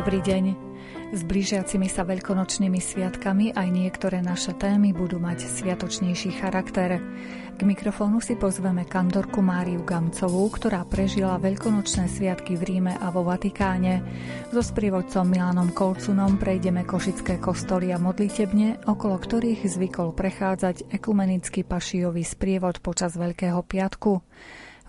dobrý deň. S blížiacimi sa veľkonočnými sviatkami aj niektoré naše témy budú mať sviatočnejší charakter. K mikrofónu si pozveme kantorku Máriu Gamcovú, ktorá prežila veľkonočné sviatky v Ríme a vo Vatikáne. So sprievodcom Milanom Kolcunom prejdeme košické kostoly a modlitebne, okolo ktorých zvykol prechádzať ekumenický pašijový sprievod počas Veľkého piatku.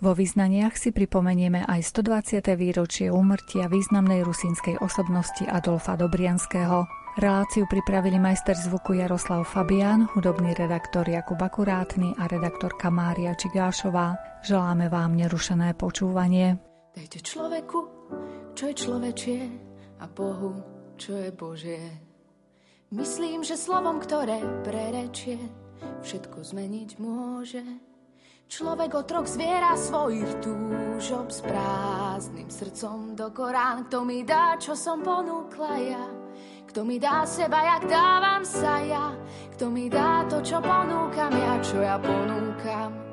Vo význaniach si pripomenieme aj 120. výročie úmrtia významnej rusínskej osobnosti Adolfa Dobrianského. Reláciu pripravili majster zvuku Jaroslav Fabián, hudobný redaktor Jakub Akurátny a redaktorka Mária Čigášová. Želáme vám nerušené počúvanie. Dajte človeku, čo je človečie a Bohu, čo je Božie. Myslím, že slovom, ktoré prerečie, všetko zmeniť môže. Človek otrok zviera svojich túžob s prázdnym srdcom do Korán. Kto mi dá, čo som ponúkla ja? Kto mi dá seba, jak dávam sa ja? Kto mi dá to, čo ponúkam ja, čo ja ponúkam?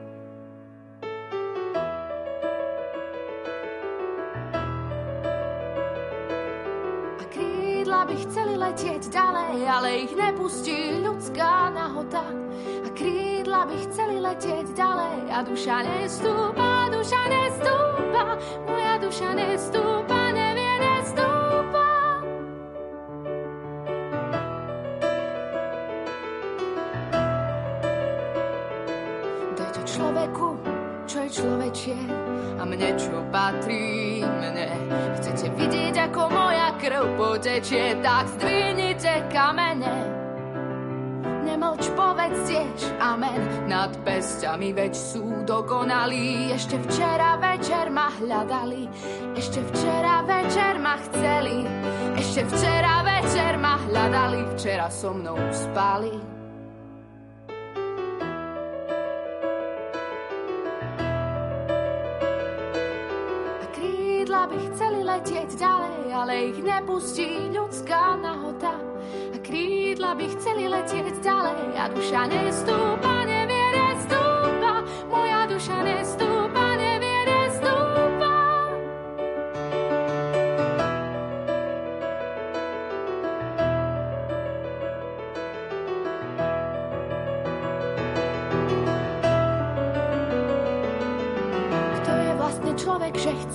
Krídla by chceli letieť ďalej, ale ich nepustí ľudská nahota. A krídla by chceli letieť ďalej a duša nestúpa, duša nestúpa, moja duša nestúpa, nevie človečie a mne čo patrí mne. Chcete vidieť, ako moja krv potečie, tak zdvihnite kamene nemlč, povedz tiež amen. Nad pestiami veď sú dokonalí. Ešte včera večer ma hľadali, ešte včera večer ma chceli. Ešte včera večer ma hľadali, včera so mnou spali. Krídla by chceli letieť ďalej, ale ich nepustí ľudská nahota. Krídla by chceli letieť ďalej a duša nestúpa, nevie nestúpa, moja duša nestúpa,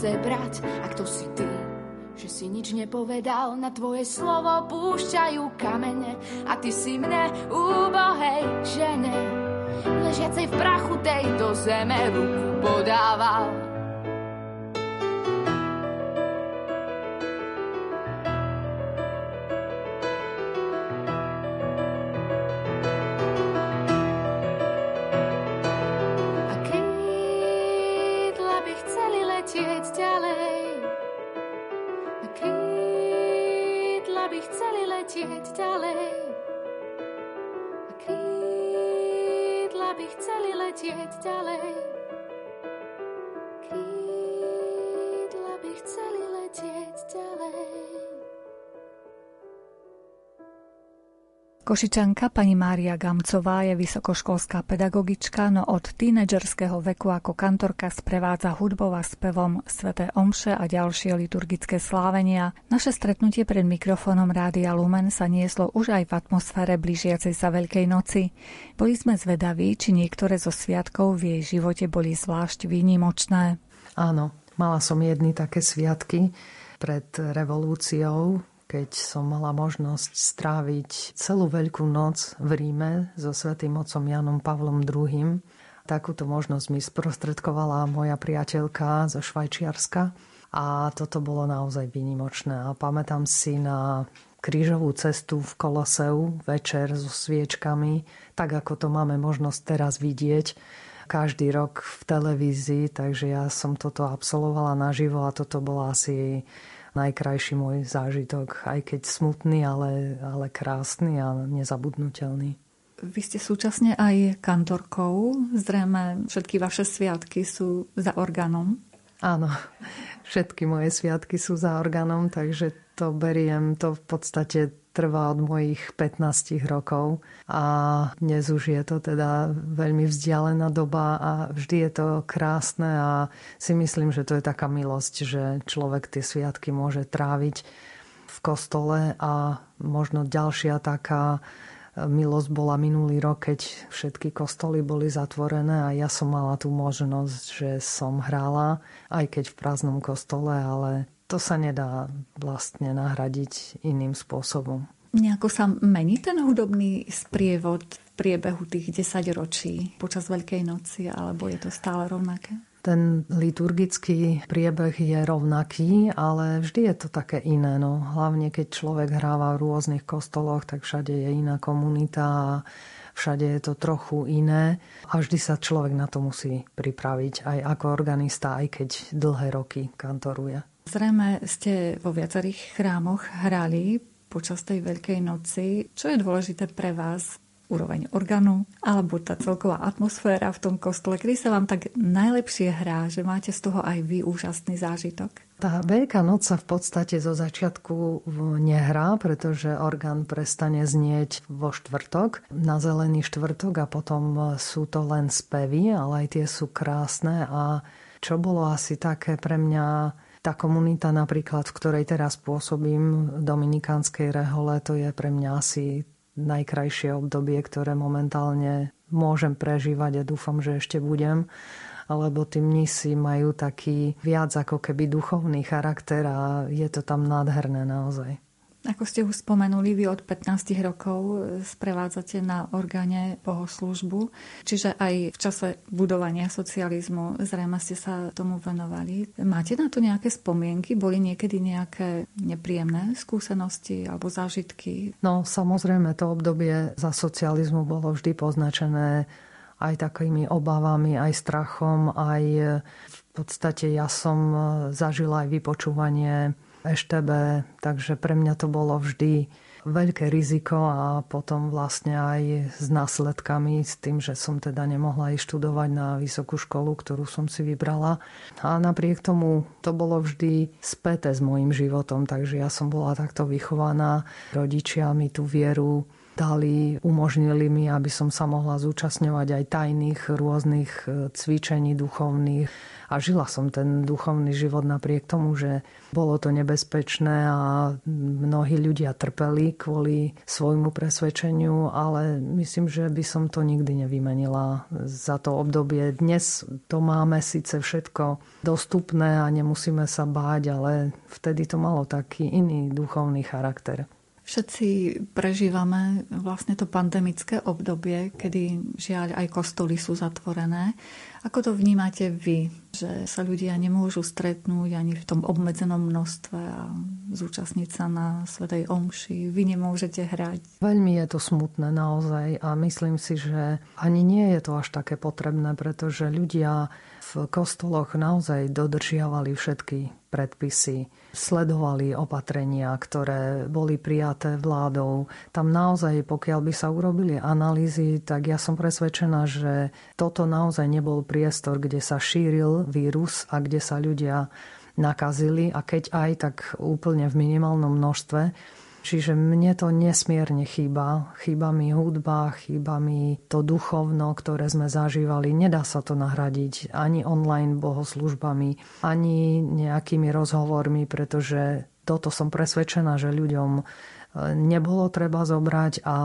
chce brať a kto si ty? si nič nepovedal, na tvoje slovo púšťajú kamene a ty si mne, úbohej žene, ležiacej v prachu tejto zeme ruku podával. yet to tell. Košičanka pani Mária Gamcová je vysokoškolská pedagogička, no od tínedžerského veku ako kantorka sprevádza hudbou a spevom Sveté Omše a ďalšie liturgické slávenia. Naše stretnutie pred mikrofónom Rádia Lumen sa nieslo už aj v atmosfére blížiacej sa Veľkej noci. Boli sme zvedaví, či niektoré zo sviatkov v jej živote boli zvlášť výnimočné. Áno, mala som jedny také sviatky pred revolúciou, keď som mala možnosť stráviť celú Veľkú noc v Ríme so svätým otcom Janom Pavlom II. Takúto možnosť mi sprostredkovala moja priateľka zo Švajčiarska a toto bolo naozaj výnimočné. A pamätám si na krížovú cestu v Koloseu večer so sviečkami, tak ako to máme možnosť teraz vidieť každý rok v televízii, takže ja som toto absolvovala naživo a toto bolo asi najkrajší môj zážitok, aj keď smutný, ale, ale krásny a nezabudnutelný. Vy ste súčasne aj kantorkou. Zrejme všetky vaše sviatky sú za orgánom. Áno, všetky moje sviatky sú za orgánom, takže to beriem, to v podstate trvá od mojich 15 rokov a dnes už je to teda veľmi vzdialená doba a vždy je to krásne a si myslím, že to je taká milosť, že človek tie sviatky môže tráviť v kostole a možno ďalšia taká milosť bola minulý rok, keď všetky kostoly boli zatvorené a ja som mala tú možnosť, že som hrála, aj keď v prázdnom kostole, ale to sa nedá vlastne nahradiť iným spôsobom. Nejako sa mení ten hudobný sprievod v priebehu tých 10 ročí počas Veľkej noci, alebo je to stále rovnaké? Ten liturgický priebeh je rovnaký, ale vždy je to také iné. No. Hlavne keď človek hráva v rôznych kostoloch, tak všade je iná komunita a všade je to trochu iné a vždy sa človek na to musí pripraviť aj ako organista, aj keď dlhé roky kantoruje. Zrejme ste vo viacerých chrámoch hrali počas tej Veľkej noci. Čo je dôležité pre vás úroveň orgánu alebo tá celková atmosféra v tom kostole, kedy sa vám tak najlepšie hrá, že máte z toho aj vy úžasný zážitok? Tá Veľká noc sa v podstate zo začiatku nehrá, pretože orgán prestane znieť vo štvrtok, na zelený štvrtok a potom sú to len spevy, ale aj tie sú krásne a čo bolo asi také pre mňa tá komunita napríklad, v ktorej teraz pôsobím, Dominikánskej rehole, to je pre mňa asi najkrajšie obdobie, ktoré momentálne môžem prežívať a dúfam, že ešte budem lebo tí mnisi majú taký viac ako keby duchovný charakter a je to tam nádherné naozaj. Ako ste už spomenuli, vy od 15 rokov sprevádzate na orgáne bohoslužbu, čiže aj v čase budovania socializmu zrejme ste sa tomu venovali. Máte na to nejaké spomienky? Boli niekedy nejaké nepríjemné skúsenosti alebo zážitky? No samozrejme, to obdobie za socializmu bolo vždy poznačené aj takými obavami, aj strachom, aj v podstate ja som zažila aj vypočúvanie EŠTB, takže pre mňa to bolo vždy veľké riziko a potom vlastne aj s následkami, s tým, že som teda nemohla ísť študovať na vysokú školu, ktorú som si vybrala. A napriek tomu to bolo vždy späté s môjim životom, takže ja som bola takto vychovaná. Rodičia mi tú vieru dali, umožnili mi, aby som sa mohla zúčastňovať aj tajných rôznych e, cvičení duchovných a žila som ten duchovný život napriek tomu, že bolo to nebezpečné a mnohí ľudia trpeli kvôli svojmu presvedčeniu, ale myslím, že by som to nikdy nevymenila za to obdobie. Dnes to máme síce všetko dostupné a nemusíme sa báť, ale vtedy to malo taký iný duchovný charakter. Všetci prežívame vlastne to pandemické obdobie, kedy žiaľ aj kostoly sú zatvorené. Ako to vnímate vy, že sa ľudia nemôžu stretnúť ani v tom obmedzenom množstve a zúčastniť sa na Svetej Omši? Vy nemôžete hrať? Veľmi je to smutné naozaj a myslím si, že ani nie je to až také potrebné, pretože ľudia v kostoloch naozaj dodržiavali všetky predpisy, sledovali opatrenia, ktoré boli prijaté vládou. Tam naozaj, pokiaľ by sa urobili analýzy, tak ja som presvedčená, že toto naozaj nebol priestor, kde sa šíril vírus a kde sa ľudia nakazili a keď aj, tak úplne v minimálnom množstve. Čiže mne to nesmierne chýba. Chýba mi hudba, chýba mi to duchovno, ktoré sme zažívali. Nedá sa to nahradiť ani online bohoslužbami, ani nejakými rozhovormi, pretože toto som presvedčená, že ľuďom e, nebolo treba zobrať a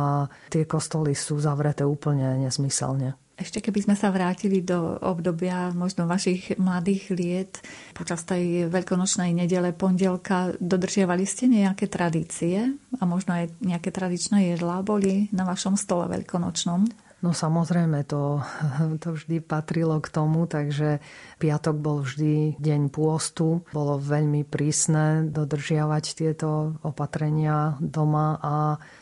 tie kostoly sú zavreté úplne nezmyselne. Ešte keby sme sa vrátili do obdobia možno vašich mladých liet, počas tej veľkonočnej nedele, pondelka, dodržiavali ste nejaké tradície a možno aj nejaké tradičné jedlá boli na vašom stole veľkonočnom? No samozrejme, to, to vždy patrilo k tomu, takže piatok bol vždy deň pôstu. Bolo veľmi prísne dodržiavať tieto opatrenia doma a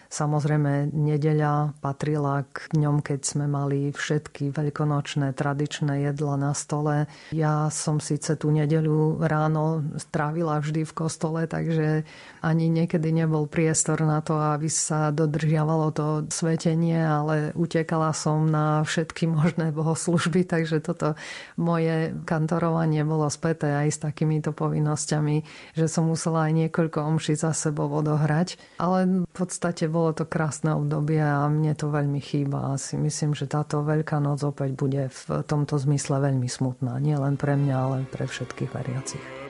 Samozrejme, nedeľa patrila k dňom, keď sme mali všetky veľkonočné tradičné jedla na stole. Ja som síce tú nedeľu ráno strávila vždy v kostole, takže ani niekedy nebol priestor na to, aby sa dodržiavalo to svetenie, ale utekala som na všetky možné bohoslužby, takže toto moje kantorovanie bolo späté aj s takýmito povinnosťami, že som musela aj niekoľko omší za sebou odohrať. Ale v podstate bolo to krásne obdobie a mne to veľmi chýba. A si myslím, že táto Veľká noc opäť bude v tomto zmysle veľmi smutná. Nie len pre mňa, ale pre všetkých veriacich.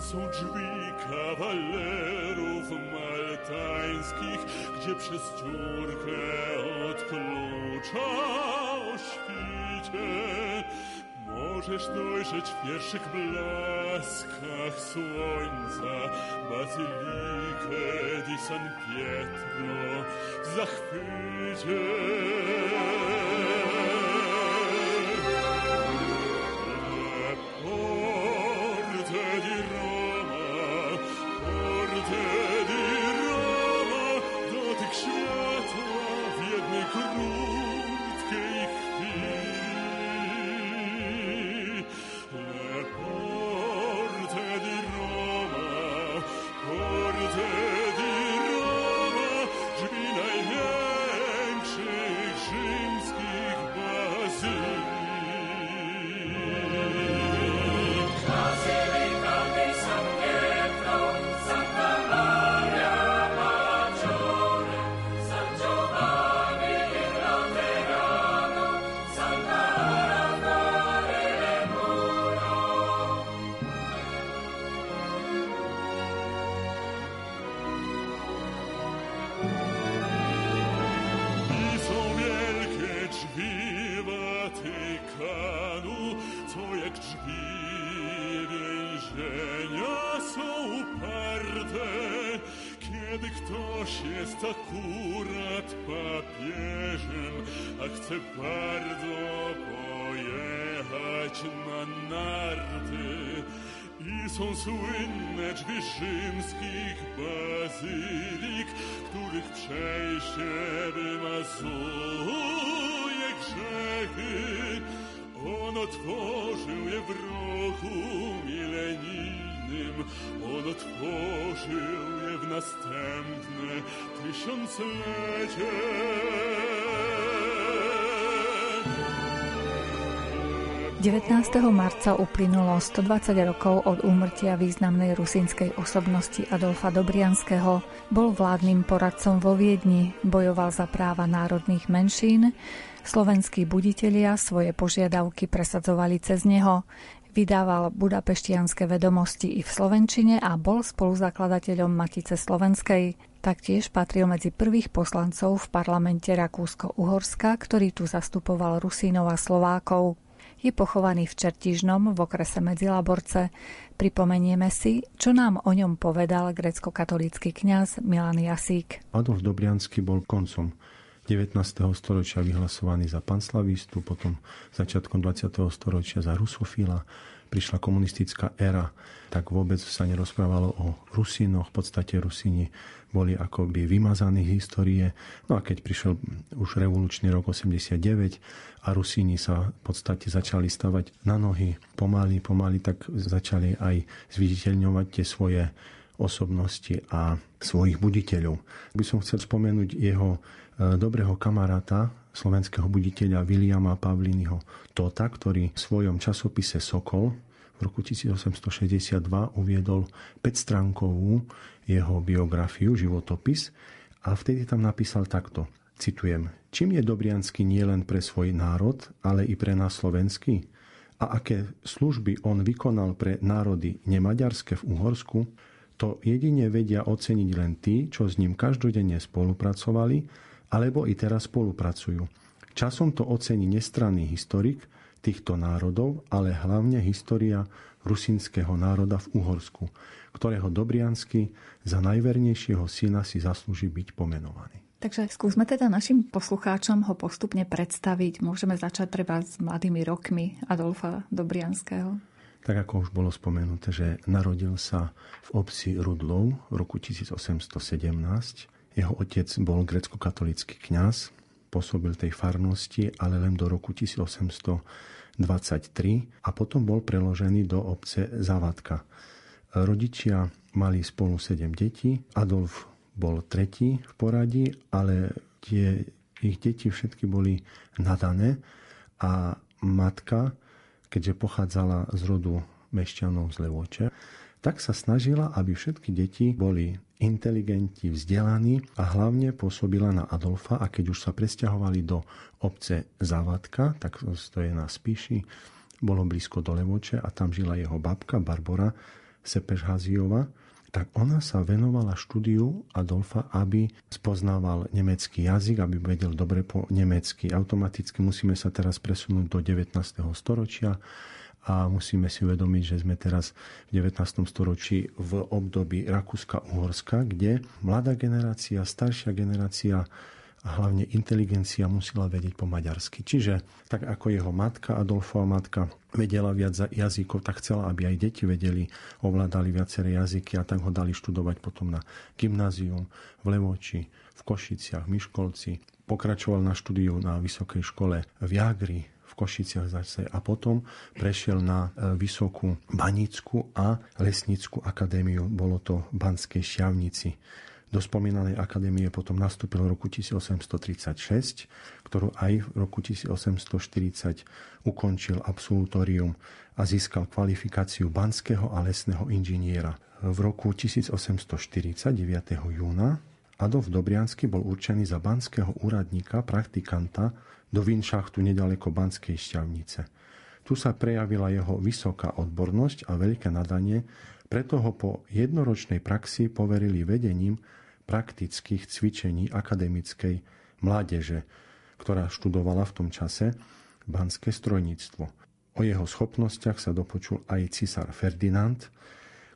Są drzwi kawalerów maltańskich, gdzie przez dziurkę od klucza o świcie możesz dojrzeć w pierwszych blaskach słońca bazylikę di San Pietro w zachwycie. Słynne drzwi rzymskich bazylik, których przejście wymazuje grzechy. On otworzył je w roku milenijnym, on otworzył je w następne tysiąclecie. 19. marca uplynulo 120 rokov od úmrtia významnej rusínskej osobnosti Adolfa Dobrianského. Bol vládnym poradcom vo Viedni, bojoval za práva národných menšín, slovenskí buditelia svoje požiadavky presadzovali cez neho, vydával budapeštianské vedomosti i v Slovenčine a bol spoluzakladateľom Matice Slovenskej. Taktiež patril medzi prvých poslancov v parlamente Rakúsko-Uhorska, ktorý tu zastupoval Rusínov a Slovákov je pochovaný v Čertižnom v okrese Medzilaborce. Pripomenieme si, čo nám o ňom povedal grecko-katolícky kňaz Milan Jasík. Adolf Dobriansky bol koncom 19. storočia vyhlasovaný za panslavistu, potom začiatkom 20. storočia za rusofila, prišla komunistická éra, tak vôbec sa nerozprávalo o Rusínoch. V podstate Rusíni boli akoby vymazaní histórie. No a keď prišiel už revolučný rok 89 a Rusíni sa v podstate začali stavať na nohy pomaly, pomaly, tak začali aj zviditeľňovať tie svoje osobnosti a svojich buditeľov. By som chcel spomenúť jeho e, dobrého kamaráta, slovenského buditeľa Viliama Pavlínyho Tota, ktorý v svojom časopise Sokol v roku 1862 uviedol 5-stránkovú jeho biografiu, životopis a vtedy tam napísal takto, citujem, čím je Dobriansky nielen pre svoj národ, ale i pre nás slovenský? A aké služby on vykonal pre národy nemaďarské v Uhorsku, to jedine vedia oceniť len tí, čo s ním každodenne spolupracovali, alebo i teraz spolupracujú. Časom to ocení nestranný historik týchto národov, ale hlavne história rusínskeho národa v Uhorsku, ktorého Dobriansky za najvernejšieho syna si zaslúži byť pomenovaný. Takže skúsme teda našim poslucháčom ho postupne predstaviť. Môžeme začať treba s mladými rokmi Adolfa Dobrianského. Tak ako už bolo spomenuté, že narodil sa v obci Rudlov v roku 1817 jeho otec bol grecko-katolický kňaz, pôsobil tej farnosti, ale len do roku 1823 a potom bol preložený do obce Zavadka. Rodičia mali spolu 7 detí. Adolf bol tretí v poradí, ale tie ich deti všetky boli nadané a matka, keďže pochádzala z rodu mešťanov z Levoče, tak sa snažila, aby všetky deti boli inteligenti, vzdelaní a hlavne pôsobila na Adolfa a keď už sa presťahovali do obce Zavadka, tak to je na Spíši, bolo blízko do Levoče a tam žila jeho babka Barbara Sepešhaziova, tak ona sa venovala štúdiu Adolfa, aby spoznával nemecký jazyk, aby vedel dobre po nemecky. Automaticky musíme sa teraz presunúť do 19. storočia a musíme si uvedomiť, že sme teraz v 19. storočí v období Rakúska-Uhorska, kde mladá generácia, staršia generácia a hlavne inteligencia musela vedieť po maďarsky. Čiže tak ako jeho matka, Adolfova matka, vedela viac jazykov, tak chcela, aby aj deti vedeli, ovládali viaceré jazyky a tak ho dali študovať potom na gymnázium v Levoči, v Košiciach, v Miškolci. Pokračoval na štúdiu na vysokej škole v Jagri, Košiciach zase a potom prešiel na e, Vysokú Banickú a Lesnickú akadémiu, bolo to v Banskej Šťavnici. Do spomínanej akadémie potom nastúpil v roku 1836, ktorú aj v roku 1840 ukončil absolutórium a získal kvalifikáciu banského a lesného inžiniera. V roku 1849 júna Adolf Dobriansky bol určený za banského úradníka, praktikanta do Vinšachtu nedaleko Banskej šťavnice. Tu sa prejavila jeho vysoká odbornosť a veľké nadanie, preto ho po jednoročnej praxi poverili vedením praktických cvičení akademickej mládeže, ktorá študovala v tom čase banské strojníctvo. O jeho schopnostiach sa dopočul aj cisár Ferdinand,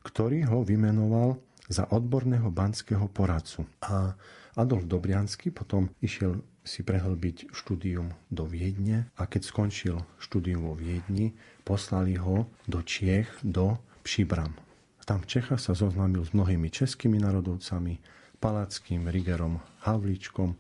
ktorý ho vymenoval za odborného banského poradcu. A Adolf Dobriansky potom išiel si prehlbiť štúdium do Viedne a keď skončil štúdium vo Viedni, poslali ho do Čiech, do Pšibram. Tam v Čechách sa zoznámil s mnohými českými národovcami, Palackým, Rigerom, Havličkom,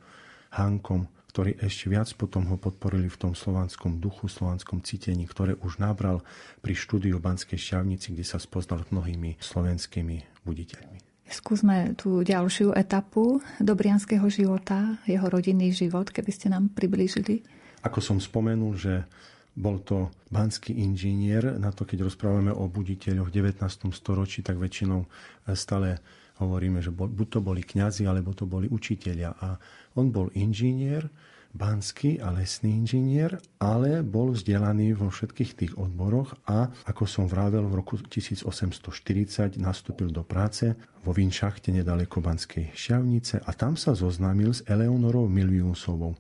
Hankom, ktorí ešte viac potom ho podporili v tom slovanskom duchu, slovanskom cítení, ktoré už nabral pri štúdiu Banskej šťavnici, kde sa spoznal s mnohými slovenskými buditeľmi. Skúsme tú ďalšiu etapu dobrianského života, jeho rodinný život, keby ste nám priblížili. Ako som spomenul, že bol to banský inžinier, na to keď rozprávame o buditeľoch v 19. storočí, tak väčšinou stále hovoríme, že buď to boli kňazi, alebo to boli učitelia. A on bol inžinier, banský a lesný inžinier, ale bol vzdelaný vo všetkých tých odboroch a ako som vravel, v roku 1840 nastúpil do práce vo Vinšachte nedaleko Banskej šťavnice a tam sa zoznámil s Eleonorou Milviusovou.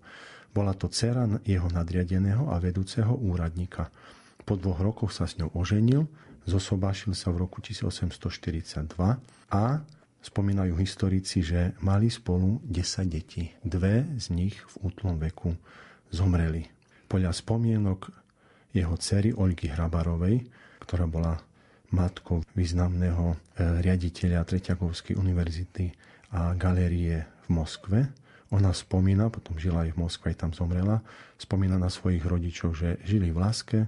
Bola to dcera jeho nadriadeného a vedúceho úradníka. Po dvoch rokoch sa s ňou oženil, zosobášil sa v roku 1842 a Spomínajú historici, že mali spolu 10 detí. Dve z nich v útlom veku zomreli. Podľa spomienok jeho cery Olgy Hrabarovej, ktorá bola matkou významného e, riaditeľa Treťakovskej univerzity a galérie v Moskve. Ona spomína, potom žila aj v Moskve, aj tam zomrela, spomína na svojich rodičov, že žili v láske,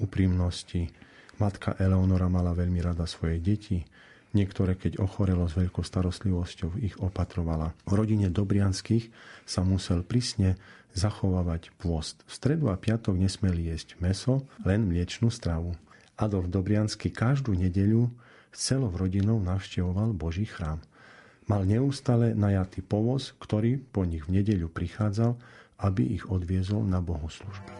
úprimnosti. Matka Eleonora mala veľmi rada svoje deti, Niektoré, keď ochorelo s veľkou starostlivosťou, ich opatrovala. V rodine Dobrianských sa musel prísne zachovávať pôst. V stredu a piatok nesmeli jesť meso, len mliečnú stravu. Adolf Dobriansky každú nedeľu celou rodinou navštevoval Boží chrám. Mal neustále najatý povoz, ktorý po nich v nedeľu prichádzal, aby ich odviezol na bohoslužby.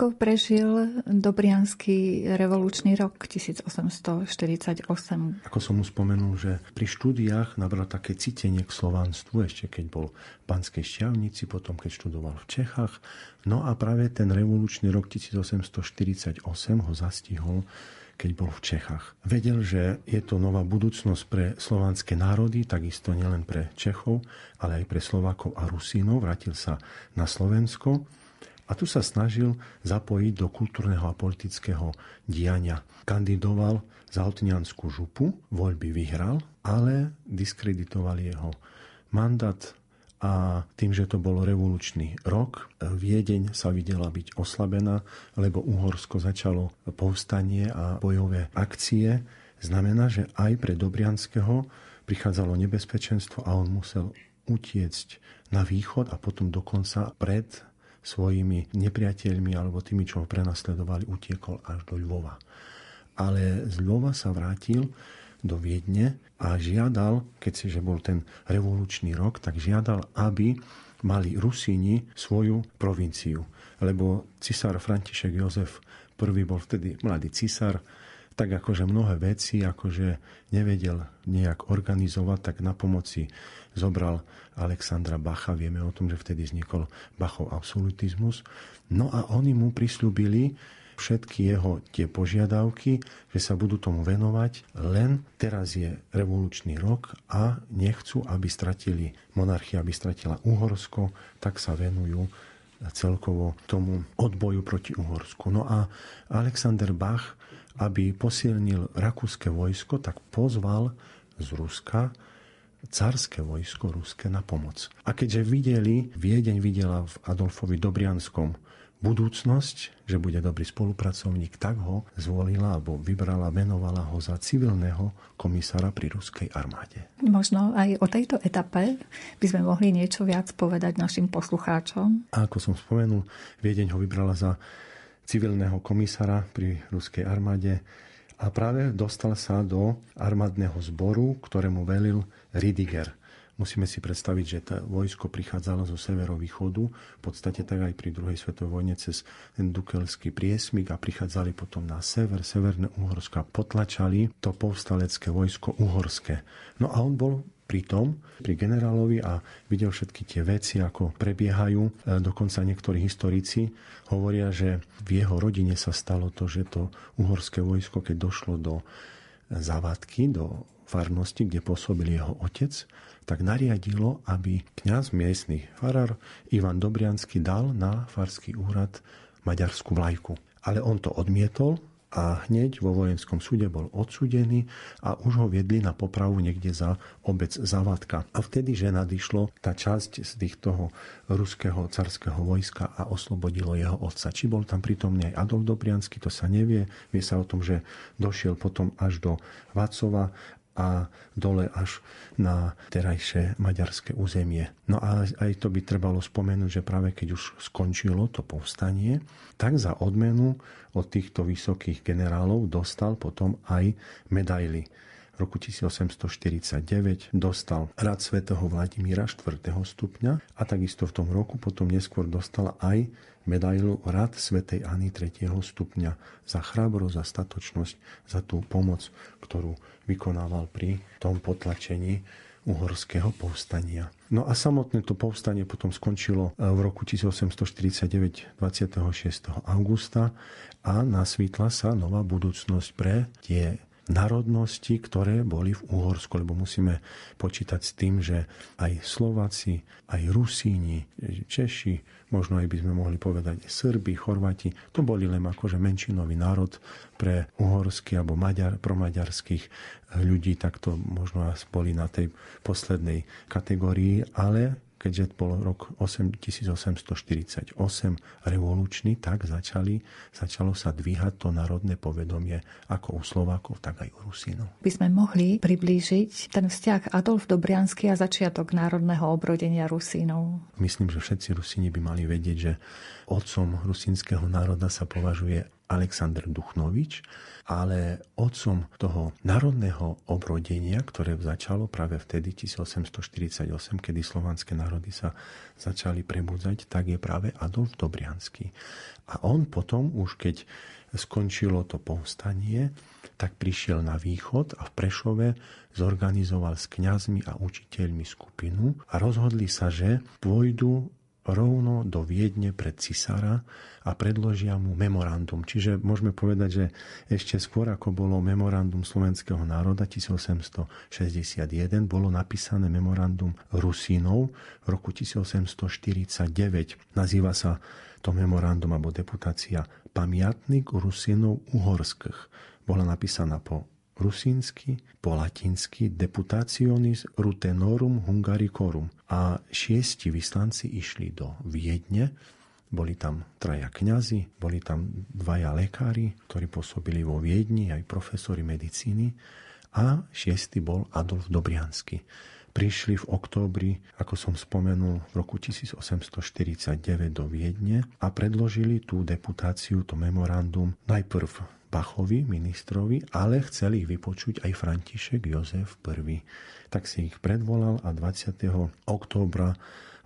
Ako prežil Dobrianský revolučný rok 1848? Ako som mu spomenul, že pri štúdiách nabral také cítenie k slovanstvu, ešte keď bol v Banskej šťavnici, potom keď študoval v Čechách. No a práve ten revolučný rok 1848 ho zastihol keď bol v Čechách. Vedel, že je to nová budúcnosť pre slovanské národy, takisto nielen pre Čechov, ale aj pre Slovákov a Rusínov. Vrátil sa na Slovensko a tu sa snažil zapojiť do kultúrneho a politického diania. Kandidoval za Altinianskú župu, voľby vyhral, ale diskreditoval jeho mandát a tým, že to bol revolučný rok, Viedeň sa videla byť oslabená, lebo Uhorsko začalo povstanie a bojové akcie. Znamená, že aj pre Dobrianského prichádzalo nebezpečenstvo a on musel utiecť na východ a potom dokonca pred svojimi nepriateľmi alebo tými, čo ho prenasledovali, utiekol až do Ľvova. Ale z Ľvova sa vrátil do Viedne a žiadal, keď si, že bol ten revolučný rok, tak žiadal, aby mali Rusíni svoju provinciu. Lebo cisár František Jozef prvý bol vtedy mladý cisár, tak akože mnohé veci akože nevedel nejak organizovať, tak na pomoci zobral Alexandra Bacha. Vieme o tom, že vtedy vznikol Bachov absolutizmus. No a oni mu prislúbili všetky jeho tie požiadavky, že sa budú tomu venovať. Len teraz je revolučný rok a nechcú, aby stratili monarchia, aby stratila Uhorsko, tak sa venujú celkovo tomu odboju proti Uhorsku. No a Alexander Bach, aby posilnil rakúske vojsko, tak pozval z Ruska carské vojsko ruské na pomoc. A keďže videli, Viedeň videla v Adolfovi Dobrianskom budúcnosť, že bude dobrý spolupracovník, tak ho zvolila alebo vybrala, menovala ho za civilného komisára pri ruskej armáde. Možno aj o tejto etape by sme mohli niečo viac povedať našim poslucháčom. A ako som spomenul, Viedeň ho vybrala za civilného komisára pri ruskej armáde a práve dostal sa do armádneho zboru, ktorému velil Ridiger. Musíme si predstaviť, že to vojsko prichádzalo zo severovýchodu, v podstate tak aj pri druhej svetovej vojne cez Dukelský priesmik a prichádzali potom na sever, severné Uhorsko a potlačali to povstalecké vojsko uhorské. No a on bol pri tom, pri generálovi a videl všetky tie veci, ako prebiehajú. E, dokonca niektorí historici hovoria, že v jeho rodine sa stalo to, že to uhorské vojsko, keď došlo do zavadky, do farnosti, kde pôsobil jeho otec, tak nariadilo, aby kňaz miestny farár Ivan Dobriansky dal na farský úrad maďarskú vlajku. Ale on to odmietol a hneď vo vojenskom súde bol odsudený a už ho viedli na popravu niekde za obec Zavadka. A vtedy, že nadišlo tá časť z tých toho ruského carského vojska a oslobodilo jeho otca. Či bol tam prítomný aj Adolf Dobriansky, to sa nevie. Vie sa o tom, že došiel potom až do Vacova a dole až na terajšie maďarské územie. No a aj to by trebalo spomenúť, že práve keď už skončilo to povstanie, tak za odmenu od týchto vysokých generálov dostal potom aj medaily. V roku 1849 dostal rad svätého Vladimíra 4. stupňa a takisto v tom roku potom neskôr dostal aj medailu Rad svätej Ani 3. stupňa za chrábrosť, za statočnosť, za tú pomoc, ktorú vykonával pri tom potlačení uhorského povstania. No a samotné to povstanie potom skončilo e, v roku 1849 26. augusta a nasvítla sa nová budúcnosť pre tie národnosti, ktoré boli v Uhorsku, lebo musíme počítať s tým, že aj Slováci, aj Rusíni, Češi, možno aj by sme mohli povedať Srbi, Chorvati, to boli len akože menšinový národ pre uhorský alebo maďar, promaďarských ľudí, tak to možno boli na tej poslednej kategórii, ale keďže bol rok 1848 revolučný, tak začali, začalo sa dvíhať to národné povedomie ako u Slovákov, tak aj u Rusínov. By sme mohli priblížiť ten vzťah Adolf Dobriansky a začiatok národného obrodenia Rusínov. Myslím, že všetci Rusíni by mali vedieť, že otcom rusínskeho národa sa považuje Aleksandr Duchnovič, ale otcom toho národného obrodenia, ktoré začalo práve vtedy 1848, kedy slovanské národy sa začali prebudzať, tak je práve Adolf Dobriansky. A on potom, už keď skončilo to povstanie, tak prišiel na východ a v Prešove zorganizoval s kňazmi a učiteľmi skupinu a rozhodli sa, že pôjdu rovno do Viedne pred cisára a predložia mu memorandum. Čiže môžeme povedať, že ešte skôr ako bolo memorandum slovenského národa 1861, bolo napísané memorandum Rusínov v roku 1849. Nazýva sa to memorandum alebo deputácia Pamiatnik Rusínov uhorských. Bola napísaná po rusínsky, po latinsky Deputationis Rutenorum Hungaricorum. A šiesti vyslanci išli do Viedne, boli tam traja kňazi, boli tam dvaja lekári, ktorí pôsobili vo Viedni, aj profesori medicíny a šiestý bol Adolf Dobriansky. Prišli v októbri, ako som spomenul, v roku 1849 do Viedne a predložili tú deputáciu, to memorandum najprv Bachovi, ministrovi, ale chceli ich vypočuť aj František Jozef I. Tak si ich predvolal a 20. októbra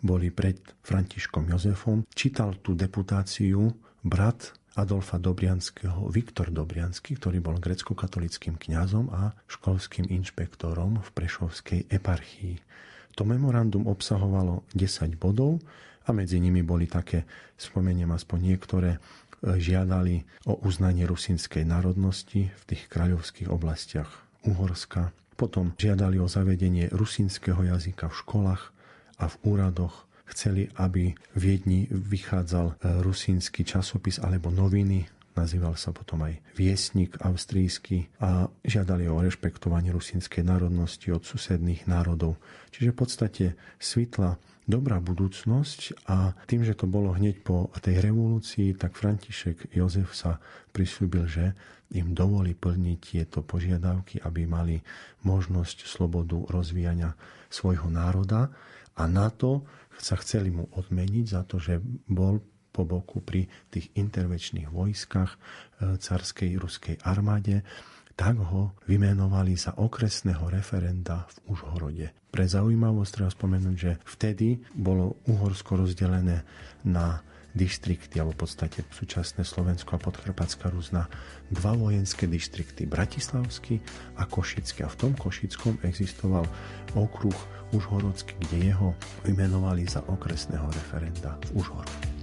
boli pred Františkom Jozefom. Čítal tú deputáciu brat Adolfa Dobrianského, Viktor Dobriansky, ktorý bol grecko-katolickým kňazom a školským inšpektorom v Prešovskej eparchii. To memorandum obsahovalo 10 bodov a medzi nimi boli také, spomeniem aspoň niektoré, žiadali o uznanie rusínskej národnosti v tých kráľovských oblastiach Uhorska. Potom žiadali o zavedenie rusínskeho jazyka v školách a v úradoch. Chceli, aby v Viedni vychádzal e, rusínsky časopis alebo noviny, nazýval sa potom aj Viesnik avstrijský a žiadali o rešpektovanie rusínskej národnosti od susedných národov. Čiže v podstate svitla dobrá budúcnosť a tým, že to bolo hneď po tej revolúcii, tak František Jozef sa prisúbil, že im dovolí plniť tieto požiadavky, aby mali možnosť slobodu rozvíjania svojho národa a na to sa chceli mu odmeniť za to, že bol po boku pri tých intervenčných vojskách e, carskej ruskej armáde tak ho vymenovali za okresného referenda v Užhorode. Pre zaujímavosť treba spomenúť, že vtedy bolo Uhorsko rozdelené na dištrikty, alebo v podstate súčasné Slovensko a Podkarpatská Rus na dva vojenské dištrikty, Bratislavský a Košický. A v tom Košickom existoval okruh Užhorodský, kde jeho vymenovali za okresného referenda v Užhorode.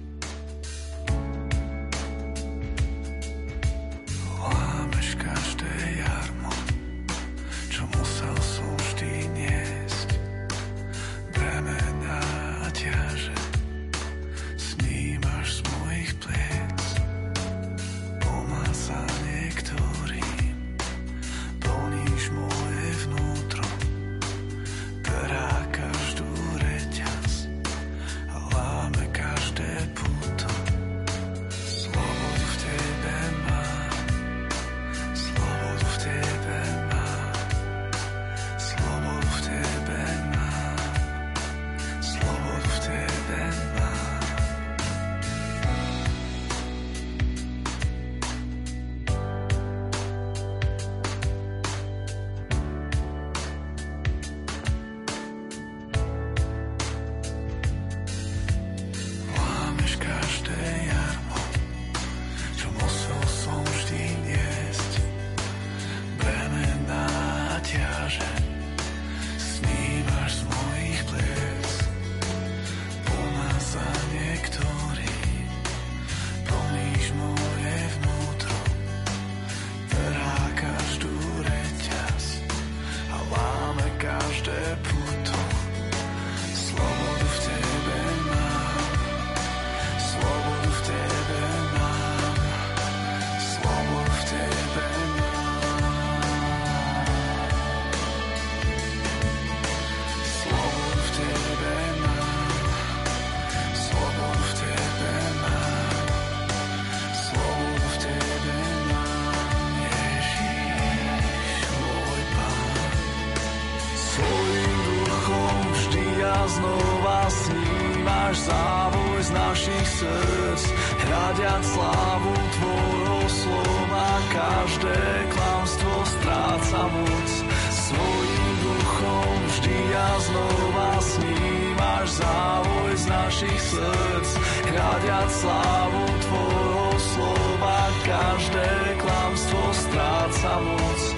Snímaš závoj z našich srdc, hľadiať slávu tvojho slova, každé klamstvo stráca moc.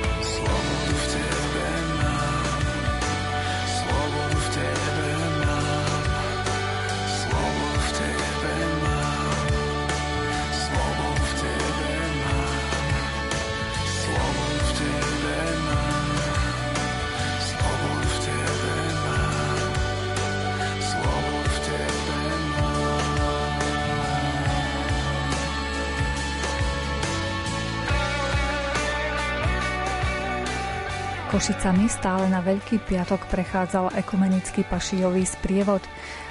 Košicami stále na Veľký piatok prechádzal ekumenický pašijový sprievod.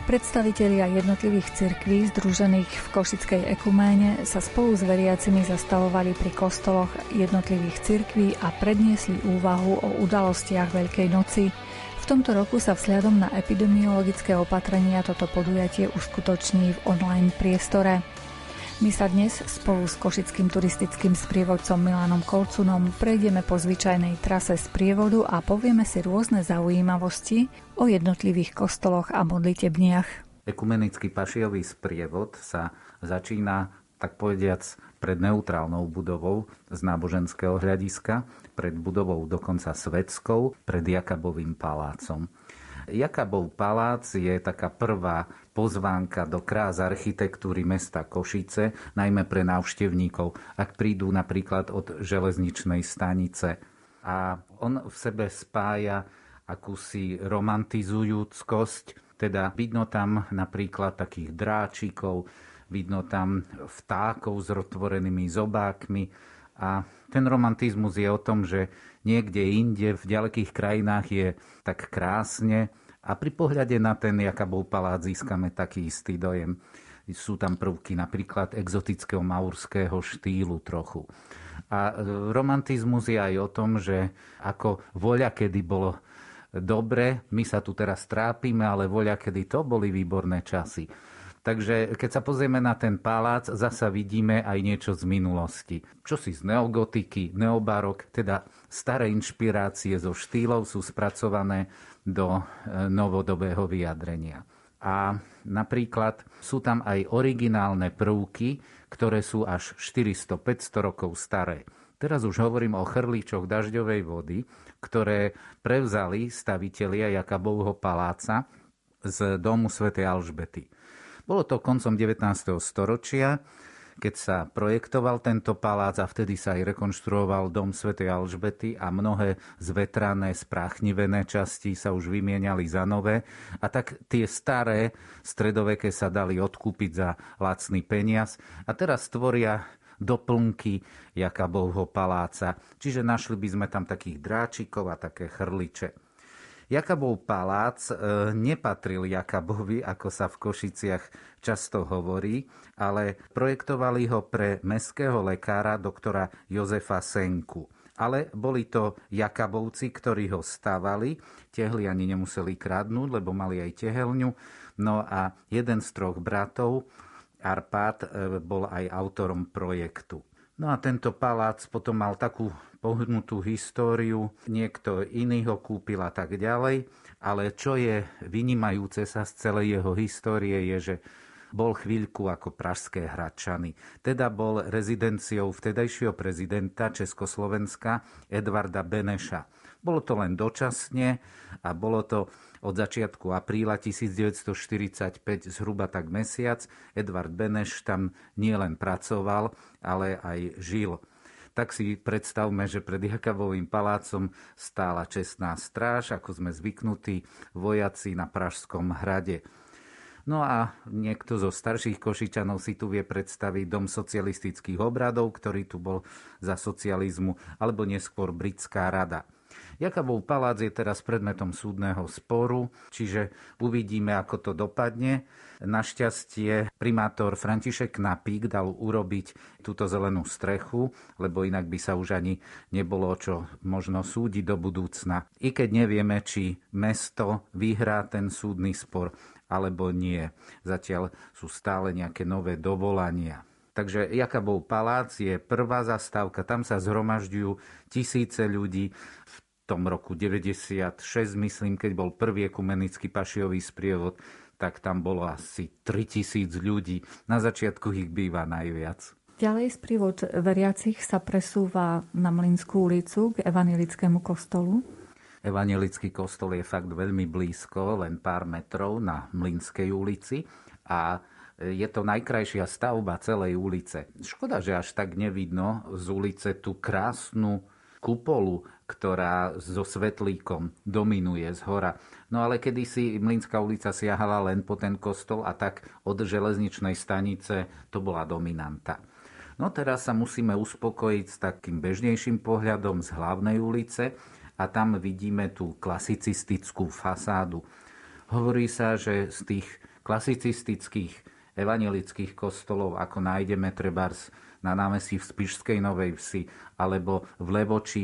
Predstavitelia jednotlivých cirkví združených v Košickej ekuméne sa spolu s veriacimi zastavovali pri kostoloch jednotlivých cirkví a predniesli úvahu o udalostiach Veľkej noci. V tomto roku sa vzhľadom na epidemiologické opatrenia toto podujatie uskutoční v online priestore. My sa dnes spolu s košickým turistickým sprievodcom Milanom Kolcunom prejdeme po zvyčajnej trase z prievodu a povieme si rôzne zaujímavosti o jednotlivých kostoloch a modlitebniach. Ekumenický pašiový sprievod sa začína, tak povediac, pred neutrálnou budovou z náboženského hľadiska, pred budovou dokonca svetskou, pred Jakabovým palácom. Jakabov palác je taká prvá pozvánka do krás architektúry mesta Košice, najmä pre návštevníkov, ak prídu napríklad od železničnej stanice. A on v sebe spája akúsi romantizujúckosť, teda vidno tam napríklad takých dráčikov, vidno tam vtákov s rotvorenými zobákmi a ten romantizmus je o tom, že niekde inde v ďalekých krajinách je tak krásne, a pri pohľade na ten Jakabov palác získame taký istý dojem. Sú tam prvky napríklad exotického maurského štýlu trochu. A e, romantizmus je aj o tom, že ako voľa kedy bolo dobre, my sa tu teraz trápime, ale voľa kedy to boli výborné časy. Takže keď sa pozrieme na ten palác, zasa vidíme aj niečo z minulosti. Čo si z neogotiky, neobarok, teda staré inšpirácie zo štýlov sú spracované do e, novodobého vyjadrenia. A napríklad sú tam aj originálne prvky, ktoré sú až 400-500 rokov staré. Teraz už hovorím o chrličoch dažďovej vody, ktoré prevzali stavitelia Jakabovho paláca z domu svätej Alžbety. Bolo to koncom 19. storočia keď sa projektoval tento palác a vtedy sa aj rekonštruoval dom svätej Alžbety a mnohé zvetrané, spráchnivené časti sa už vymieniali za nové. A tak tie staré stredoveké sa dali odkúpiť za lacný peniaz a teraz tvoria doplnky Jakabovho paláca. Čiže našli by sme tam takých dráčikov a také chrliče. Jakabov palác e, nepatril Jakabovi, ako sa v Košiciach často hovorí, ale projektovali ho pre mestského lekára doktora Jozefa Senku. Ale boli to Jakabovci, ktorí ho stavali. Tehli ani nemuseli kradnúť, lebo mali aj tehelňu. No a jeden z troch bratov, Arpát, e, bol aj autorom projektu. No a tento palác potom mal takú pohnutú históriu, niekto iný ho kúpil a tak ďalej, ale čo je vynímajúce sa z celej jeho histórie je, že bol chvíľku ako pražské Hradčany. Teda bol rezidenciou vtedajšieho prezidenta Československa Edvarda Beneša. Bolo to len dočasne a bolo to od začiatku apríla 1945 zhruba tak mesiac. Edvard Beneš tam nielen pracoval, ale aj žil tak si predstavme, že pred Jakabovým palácom stála čestná stráž, ako sme zvyknutí vojaci na Pražskom hrade. No a niekto zo starších Košičanov si tu vie predstaviť dom socialistických obradov, ktorý tu bol za socializmu, alebo neskôr britská rada. Jakabov palác je teraz predmetom súdneho sporu, čiže uvidíme, ako to dopadne. Našťastie primátor František Knapík dal urobiť túto zelenú strechu, lebo inak by sa už ani nebolo čo možno súdiť do budúcna. I keď nevieme, či mesto vyhrá ten súdny spor alebo nie. Zatiaľ sú stále nejaké nové dovolania. Takže Jakabov palác je prvá zastávka, tam sa zhromažďujú tisíce ľudí. V tom roku 96, myslím, keď bol prvý ekumenický pašiový sprievod, tak tam bolo asi 3000 ľudí. Na začiatku ich býva najviac. Ďalej sprievod veriacich sa presúva na Mlinskú ulicu k Evanilickému kostolu. Evangelický kostol je fakt veľmi blízko, len pár metrov na Mlinskej ulici a je to najkrajšia stavba celej ulice. Škoda, že až tak nevidno z ulice tú krásnu kupolu, ktorá so svetlíkom dominuje z hora. No ale kedysi Mlinská ulica siahala len po ten kostol a tak od železničnej stanice to bola dominanta. No teraz sa musíme uspokojiť s takým bežnejším pohľadom z hlavnej ulice a tam vidíme tú klasicistickú fasádu. Hovorí sa, že z tých klasicistických evangelických kostolov, ako nájdeme trebárs na námestí v Spišskej Novej Vsi alebo v Levoči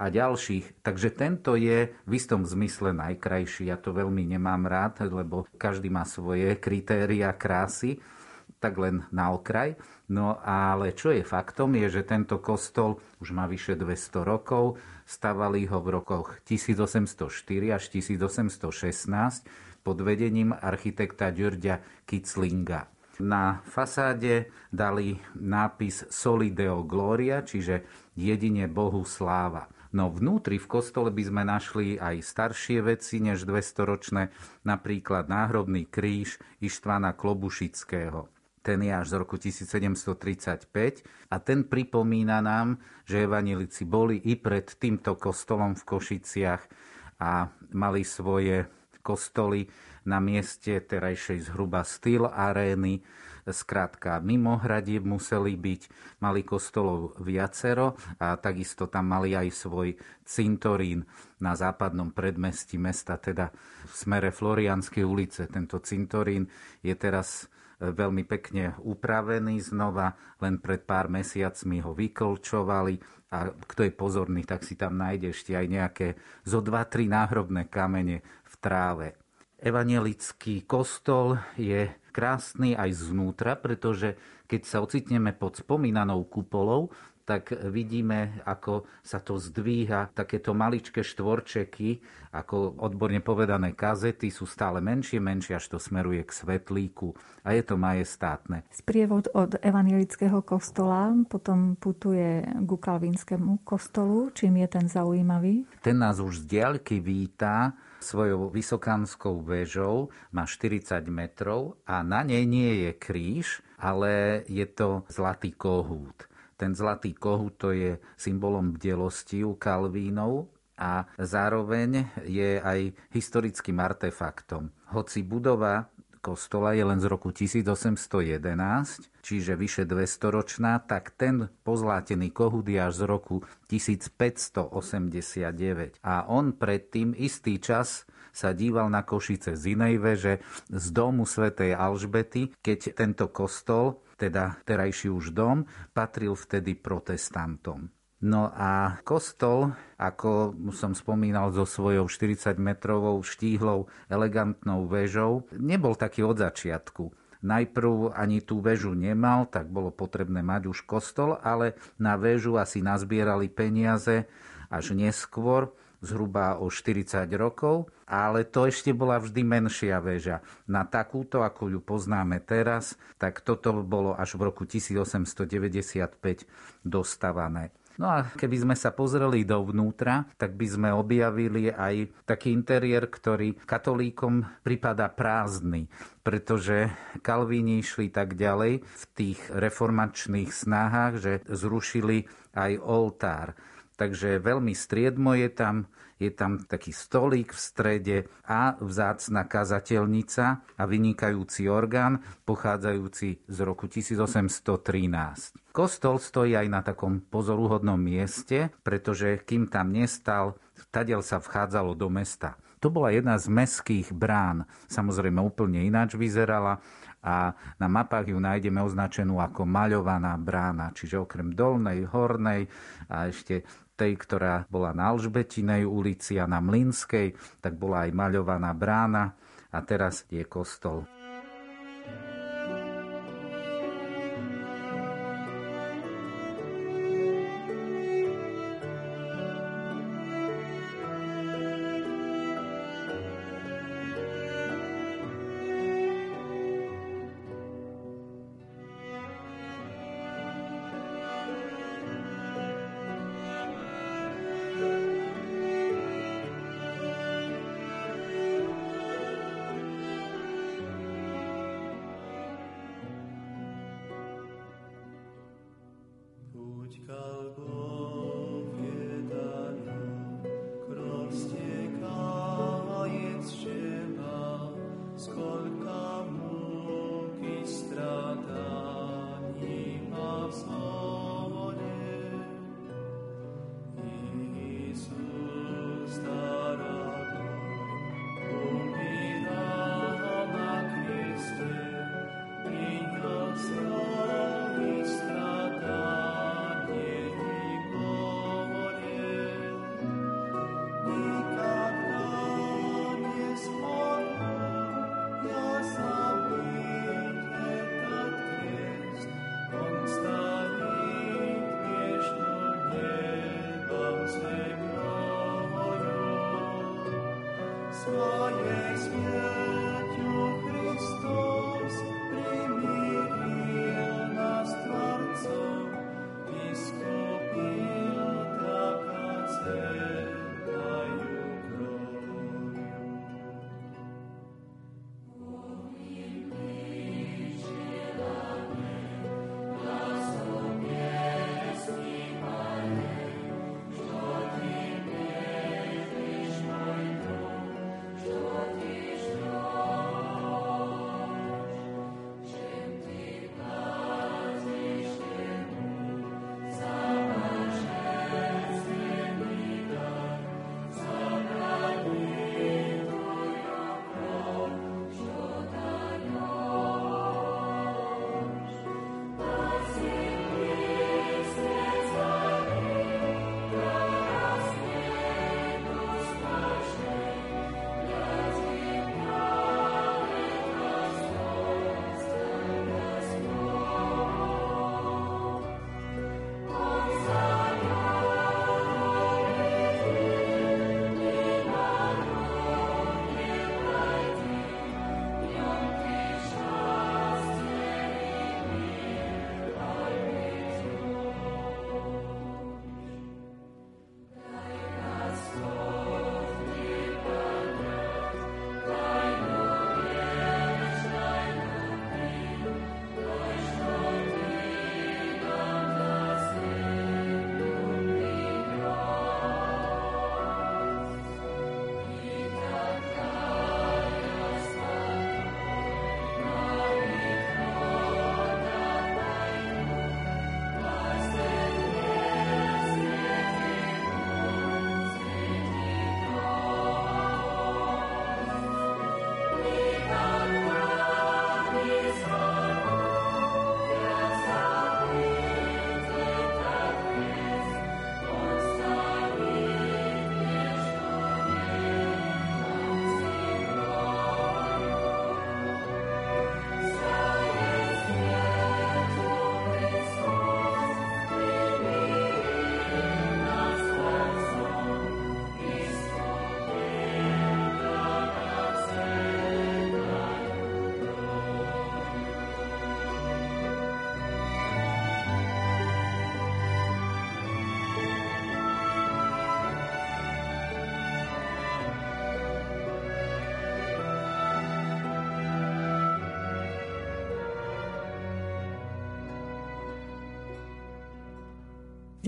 a ďalších. Takže tento je v istom zmysle najkrajší. Ja to veľmi nemám rád, lebo každý má svoje kritéria krásy, tak len na okraj. No ale čo je faktom, je, že tento kostol už má vyše 200 rokov. Stavali ho v rokoch 1804 až 1816 pod vedením architekta Ďurďa Kiclinga. Na fasáde dali nápis Soli Deo Gloria, čiže jedine Bohu sláva. No vnútri v kostole by sme našli aj staršie veci než 200-ročné, napríklad náhrobný kríž Ištvana Klobušického. Ten je až z roku 1735 a ten pripomína nám, že evanilici boli i pred týmto kostolom v Košiciach a mali svoje kostoly na mieste terajšej zhruba styl arény. Skrátka, mimo hradieb museli byť, mali kostolov viacero a takisto tam mali aj svoj cintorín na západnom predmestí mesta, teda v smere Florianskej ulice. Tento cintorín je teraz e, veľmi pekne upravený znova, len pred pár mesiacmi ho vykolčovali a kto je pozorný, tak si tam nájde ešte aj nejaké zo dva, tri náhrobné kamene v tráve. Evangelický kostol je krásny aj zvnútra, pretože keď sa ocitneme pod spomínanou kupolou, tak vidíme, ako sa to zdvíha. Takéto maličké štvorčeky, ako odborne povedané kazety, sú stále menšie, menšie, až to smeruje k svetlíku. A je to majestátne. Sprievod od evangelického kostola potom putuje ku kalvínskému kostolu. Čím je ten zaujímavý? Ten nás už z diaľky vítá svojou vysokánskou väžou, má 40 metrov a na nej nie je kríž, ale je to zlatý kohút. Ten zlatý kohút to je symbolom bdelosti u Kalvínov a zároveň je aj historickým artefaktom. Hoci budova kostola je len z roku 1811, čiže vyše 200 ročná, tak ten pozlátený kohút je až z roku 1589. A on predtým istý čas sa díval na Košice z inej veže, z domu svätej Alžbety, keď tento kostol, teda terajší už dom, patril vtedy protestantom. No a kostol, ako som spomínal so svojou 40-metrovou štíhlou elegantnou väžou, nebol taký od začiatku. Najprv ani tú väžu nemal, tak bolo potrebné mať už kostol, ale na väžu asi nazbierali peniaze až neskôr, zhruba o 40 rokov, ale to ešte bola vždy menšia väža. Na takúto, ako ju poznáme teraz, tak toto bolo až v roku 1895 dostavané. No a keby sme sa pozreli dovnútra, tak by sme objavili aj taký interiér, ktorý katolíkom pripada prázdny, pretože Kalvíni išli tak ďalej v tých reformačných snahách, že zrušili aj oltár. Takže veľmi striedmo je tam, je tam taký stolík v strede a vzácna kazateľnica a vynikajúci orgán pochádzajúci z roku 1813. Kostol stojí aj na takom pozoruhodnom mieste, pretože kým tam nestal, tadiaľ sa vchádzalo do mesta. To bola jedna z meských brán. Samozrejme úplne ináč vyzerala a na mapách ju nájdeme označenú ako maľovaná brána, čiže okrem dolnej, hornej a ešte tej, ktorá bola na Alžbetinej ulici a na Mlinskej, tak bola aj maľovaná brána a teraz je kostol.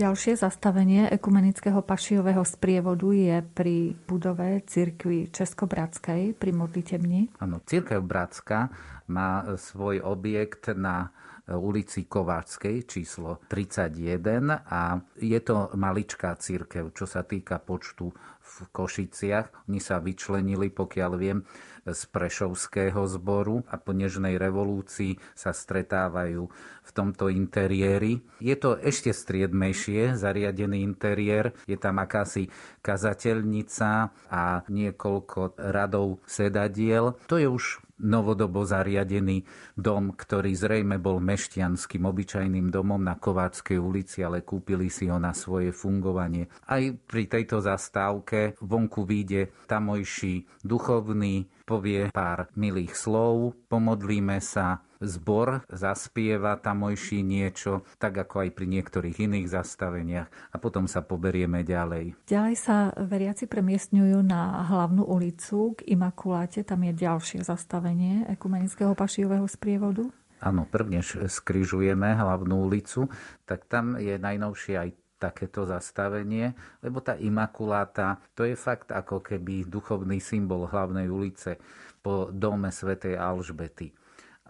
Ďalšie zastavenie ekumenického pašiového sprievodu je pri budove cirkvi Českobratskej pri modlitebni. Áno, církev Bratská má svoj objekt na ulici Kováčskej číslo 31 a je to maličká církev, čo sa týka počtu v Košiciach. Oni sa vyčlenili, pokiaľ viem, z Prešovského zboru a po Nežnej revolúcii sa stretávajú v tomto interiéri. Je to ešte striedmejšie zariadený interiér. Je tam akási kazateľnica a niekoľko radov sedadiel. To je už novodobo zariadený dom, ktorý zrejme bol mešťanským obyčajným domom na Kováckej ulici, ale kúpili si ho na svoje fungovanie. Aj pri tejto zastávke vonku vyjde tamojší duchovný, povie pár milých slov, pomodlíme sa, zbor zaspieva tamojší niečo, tak ako aj pri niektorých iných zastaveniach a potom sa poberieme ďalej. Ďalej sa veriaci premiestňujú na hlavnú ulicu k Imakuláte, tam je ďalšie zastavenie ekumenického pašijového sprievodu. Áno, prvne skrižujeme hlavnú ulicu, tak tam je najnovšie aj takéto zastavenie, lebo tá Imakuláta, to je fakt ako keby duchovný symbol hlavnej ulice po dome svätej Alžbety.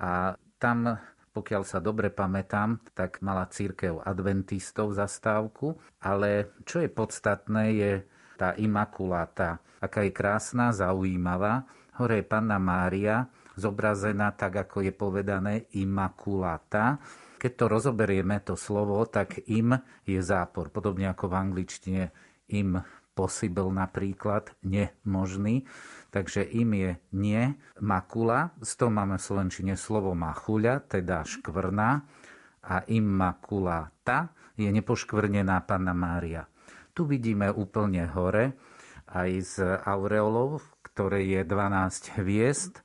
A tam, pokiaľ sa dobre pamätám, tak mala církev adventistov zastávku, ale čo je podstatné je tá imakuláta, aká je krásna, zaujímavá. Hore je Panna Mária, zobrazená tak, ako je povedané, imakuláta. Keď to rozoberieme, to slovo, tak im je zápor. Podobne ako v angličtine im possible napríklad, nemožný. Takže im je nie makula, z toho máme v Slovenčine slovo machuľa, teda škvrná, a ta je nepoškvrnená Panna Mária. Tu vidíme úplne hore aj z aureolov, ktoré je 12 hviezd.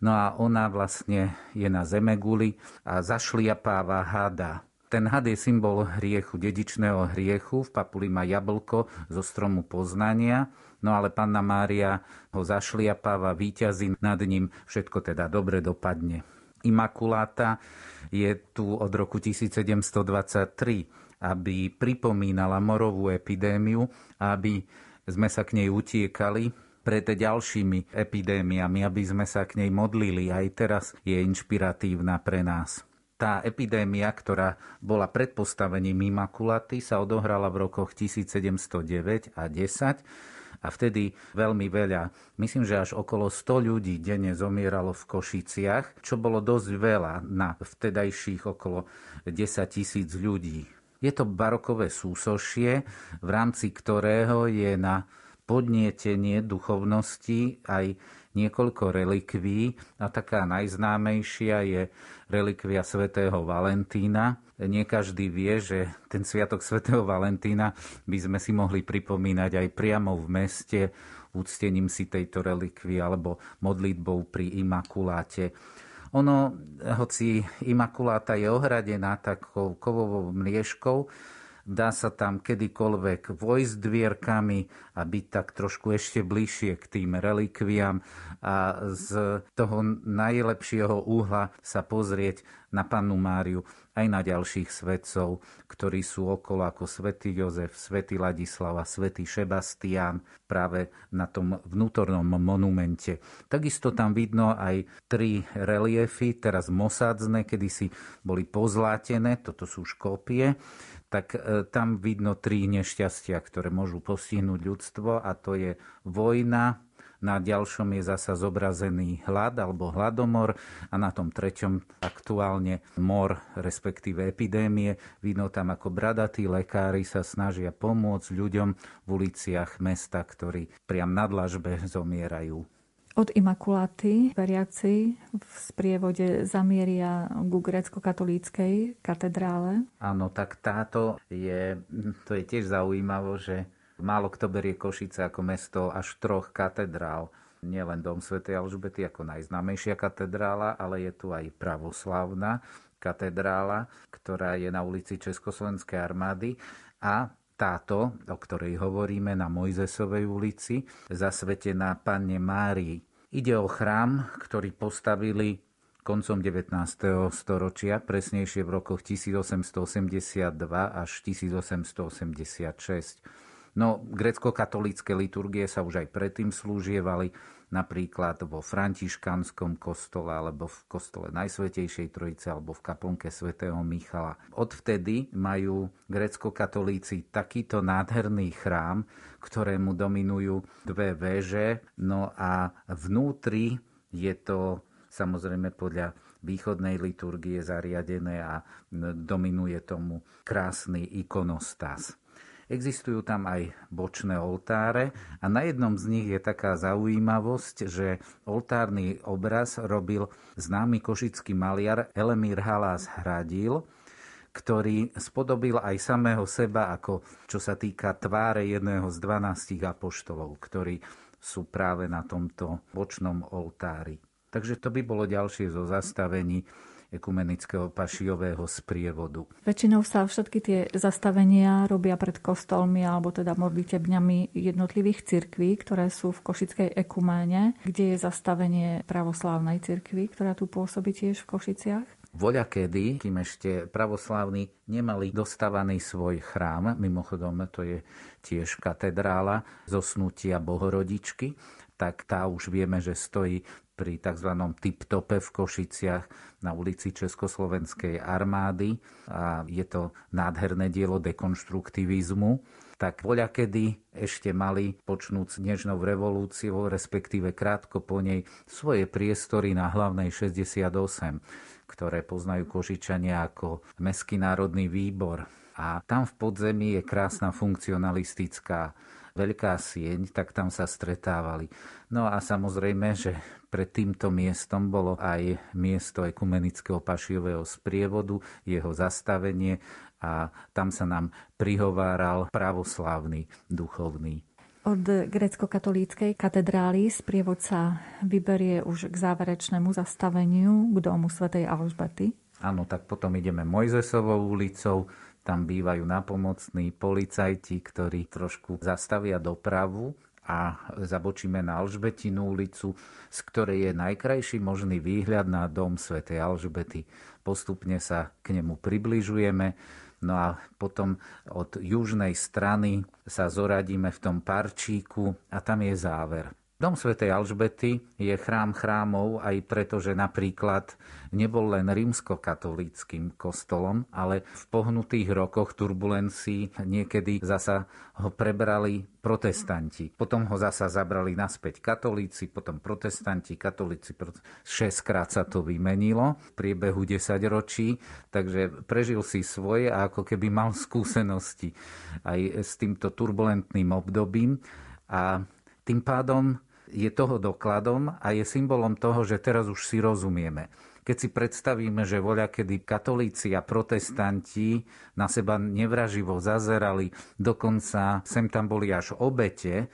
No a ona vlastne je na zemeguli a zašliapáva hada. Ten had je symbol hriechu, dedičného hriechu. V papuli má jablko zo stromu poznania No ale panna Mária ho zašliapáva, výťazí nad ním, všetko teda dobre dopadne. Imakuláta je tu od roku 1723, aby pripomínala morovú epidémiu, aby sme sa k nej utiekali pred ďalšími epidémiami, aby sme sa k nej modlili. Aj teraz je inšpiratívna pre nás. Tá epidémia, ktorá bola predpostavením Imakulaty, sa odohrala v rokoch 1709 a 10 a vtedy veľmi veľa, myslím, že až okolo 100 ľudí denne zomieralo v Košiciach, čo bolo dosť veľa na vtedajších okolo 10 tisíc ľudí. Je to barokové súsošie, v rámci ktorého je na podnietenie duchovnosti aj niekoľko relikví a taká najznámejšia je relikvia svätého Valentína. Nie každý vie, že ten sviatok svätého Valentína by sme si mohli pripomínať aj priamo v meste úctením si tejto relikvie alebo modlitbou pri Imakuláte. Ono, hoci Imakuláta je ohradená takou kovovou mliežkou, dá sa tam kedykoľvek vojsť dvierkami a byť tak trošku ešte bližšie k tým relikviám a z toho najlepšieho úhla sa pozrieť na pannu Máriu aj na ďalších svetcov, ktorí sú okolo ako svätý Jozef, svätý Ladislav a svätý Šebastián práve na tom vnútornom monumente. Takisto tam vidno aj tri reliefy, teraz mosádzne, kedysi boli pozlátené, toto sú škópie tak e, tam vidno tri nešťastia, ktoré môžu postihnúť ľudstvo a to je vojna, na ďalšom je zasa zobrazený hlad alebo hladomor a na tom treťom aktuálne mor, respektíve epidémie. Vidno tam, ako bradatí lekári sa snažia pomôcť ľuďom v uliciach mesta, ktorí priam na dlažbe zomierajú. Od Imakuláty veriaci v sprievode zamieria ku grécko-katolíckej katedrále. Áno, tak táto je, to je tiež zaujímavé, že málo kto berie Košice ako mesto až troch katedrál. Nielen dom Sv. Alžbety ako najznámejšia katedrála, ale je tu aj pravoslavná katedrála, ktorá je na ulici Československej armády a táto, o ktorej hovoríme na Mojzesovej ulici, zasvetená Panne Márii. Ide o chrám, ktorý postavili koncom 19. storočia, presnejšie v rokoch 1882 až 1886. No, grecko-katolícke liturgie sa už aj predtým slúžievali, napríklad vo františkanskom kostole alebo v kostole Najsvetejšej Trojice alebo v kaplnke svätého Michala. Odvtedy majú grecko-katolíci takýto nádherný chrám, ktorému dominujú dve véže, no a vnútri je to samozrejme podľa východnej liturgie zariadené a dominuje tomu krásny ikonostas. Existujú tam aj bočné oltáre a na jednom z nich je taká zaujímavosť, že oltárny obraz robil známy košický maliar Elemír Halás Hradil, ktorý spodobil aj samého seba ako čo sa týka tváre jedného z dvanástich apoštolov, ktorí sú práve na tomto bočnom oltári. Takže to by bolo ďalšie zo zastavení ekumenického pašiového sprievodu. Väčšinou sa všetky tie zastavenia robia pred kostolmi alebo teda modlitebňami jednotlivých cirkví, ktoré sú v Košickej ekuméne, kde je zastavenie pravoslávnej cirkvi, ktorá tu pôsobí tiež v Košiciach. Voľa kedy, kým ešte pravoslávni nemali dostávaný svoj chrám, mimochodom to je tiež katedrála zosnutia Bohorodičky, tak tá už vieme, že stojí pri tzv. tip-tope v Košiciach na ulici Československej armády a je to nádherné dielo dekonštruktivizmu tak voľa kedy ešte mali, počnúť dnešnou revolúciou, respektíve krátko po nej, svoje priestory na hlavnej 68, ktoré poznajú Košičania ako Mestský národný výbor. A tam v podzemí je krásna funkcionalistická veľká sieň, tak tam sa stretávali. No a samozrejme, že pred týmto miestom bolo aj miesto ekumenického pašiového sprievodu, jeho zastavenie a tam sa nám prihováral pravoslávny duchovný. Od grecko-katolíckej katedrály sprievod sa vyberie už k záverečnému zastaveniu k domu svätej Alžbety. Áno, tak potom ideme Mojzesovou ulicou, tam bývajú napomocní policajti, ktorí trošku zastavia dopravu a zabočíme na Alžbetinu ulicu, z ktorej je najkrajší možný výhľad na dom svätej Alžbety. Postupne sa k nemu približujeme, no a potom od južnej strany sa zoradíme v tom parčíku a tam je záver. Dom svätej Alžbety je chrám chrámov aj preto, že napríklad nebol len rímskokatolíckým kostolom, ale v pohnutých rokoch turbulencií niekedy zasa ho prebrali protestanti. Potom ho zasa zabrali naspäť katolíci, potom protestanti, katolíci. Šestkrát sa to vymenilo v priebehu 10 ročí, takže prežil si svoje a ako keby mal skúsenosti aj s týmto turbulentným obdobím. A tým pádom je toho dokladom a je symbolom toho, že teraz už si rozumieme. Keď si predstavíme, že voľa kedy katolíci a protestanti na seba nevraživo zazerali, dokonca sem tam boli až obete,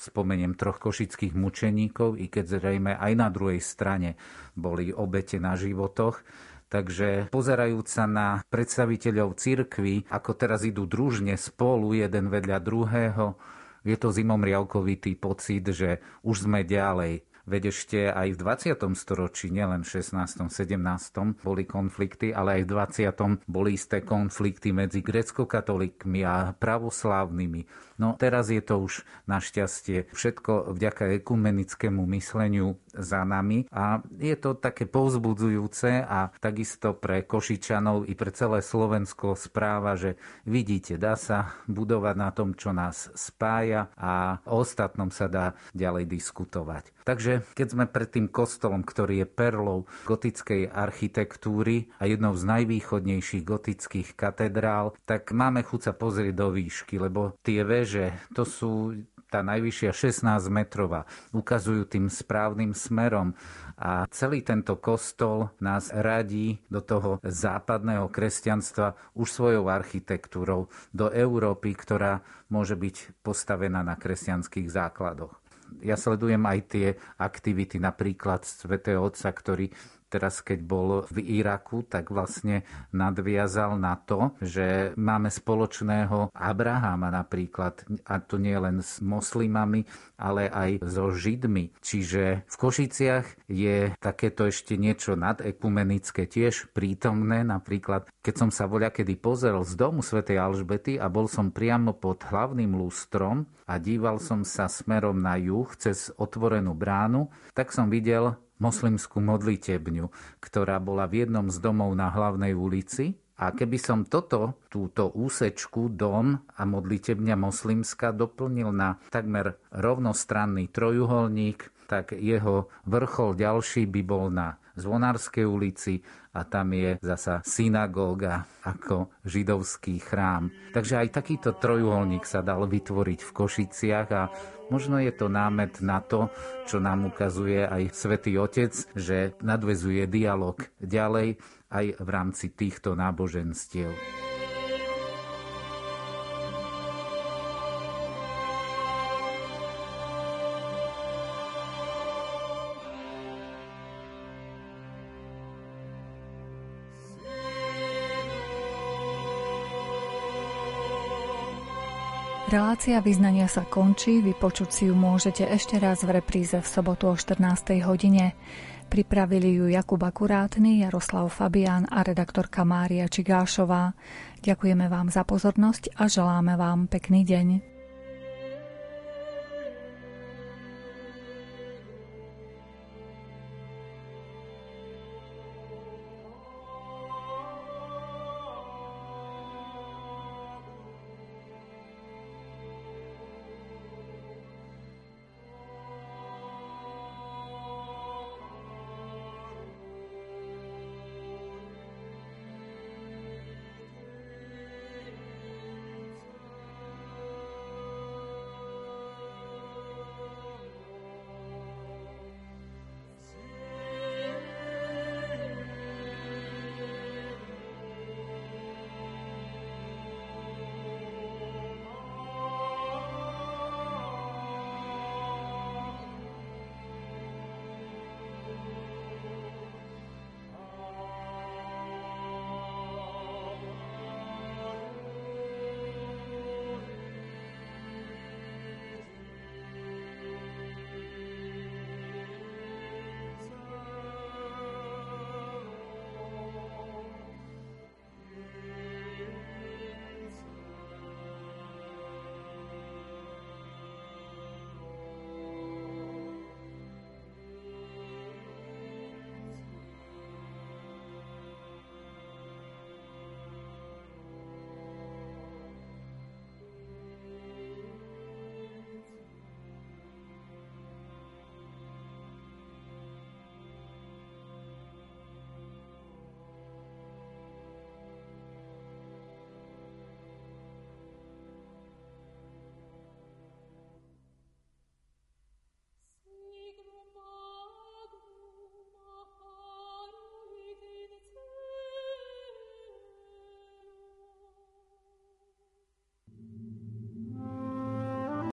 spomeniem troch košických mučeníkov, i keď zrejme aj na druhej strane boli obete na životoch, Takže pozerajúc sa na predstaviteľov cirkvy, ako teraz idú družne spolu jeden vedľa druhého, je to zimomriavkovitý pocit, že už sme ďalej. Veď ešte aj v 20. storočí, nielen v 16. 17. boli konflikty, ale aj v 20. boli isté konflikty medzi grecko-katolíkmi a pravoslávnymi. No teraz je to už našťastie všetko vďaka ekumenickému mysleniu za nami a je to také povzbudzujúce a takisto pre Košičanov i pre celé Slovensko správa, že vidíte, dá sa budovať na tom, čo nás spája a o ostatnom sa dá ďalej diskutovať. Takže keď sme pred tým kostolom, ktorý je perlou gotickej architektúry a jednou z najvýchodnejších gotických katedrál, tak máme chuť sa pozrieť do výšky, lebo tie veže, to sú tá najvyššia 16 metrová, ukazujú tým správnym smerom a celý tento kostol nás radí do toho západného kresťanstva už svojou architektúrou do Európy, ktorá môže byť postavená na kresťanských základoch ja sledujem aj tie aktivity napríklad svätého Otca, ktorý teraz keď bol v Iraku, tak vlastne nadviazal na to, že máme spoločného Abrahama napríklad, a to nie len s moslimami, ale aj so Židmi. Čiže v Košiciach je takéto ešte niečo nadekumenické tiež prítomné. Napríklad, keď som sa voľa kedy pozrel z domu svätej Alžbety a bol som priamo pod hlavným lústrom a díval som sa smerom na juh cez otvorenú bránu, tak som videl moslimskú modlitebňu, ktorá bola v jednom z domov na hlavnej ulici a keby som toto, túto úsečku, dom a modlitebňa moslimská doplnil na takmer rovnostranný trojuholník, tak jeho vrchol ďalší by bol na Zvonárskej ulici a tam je zasa synagóga ako židovský chrám. Takže aj takýto trojuholník sa dal vytvoriť v Košiciach a Možno je to námet na to, čo nám ukazuje aj Svetý Otec, že nadvezuje dialog ďalej aj v rámci týchto náboženstiev. Relácia vyznania sa končí, vypočuť si ju môžete ešte raz v repríze v sobotu o 14. hodine. Pripravili ju Jakub Akurátny, Jaroslav Fabián a redaktorka Mária Čigášová. Ďakujeme vám za pozornosť a želáme vám pekný deň.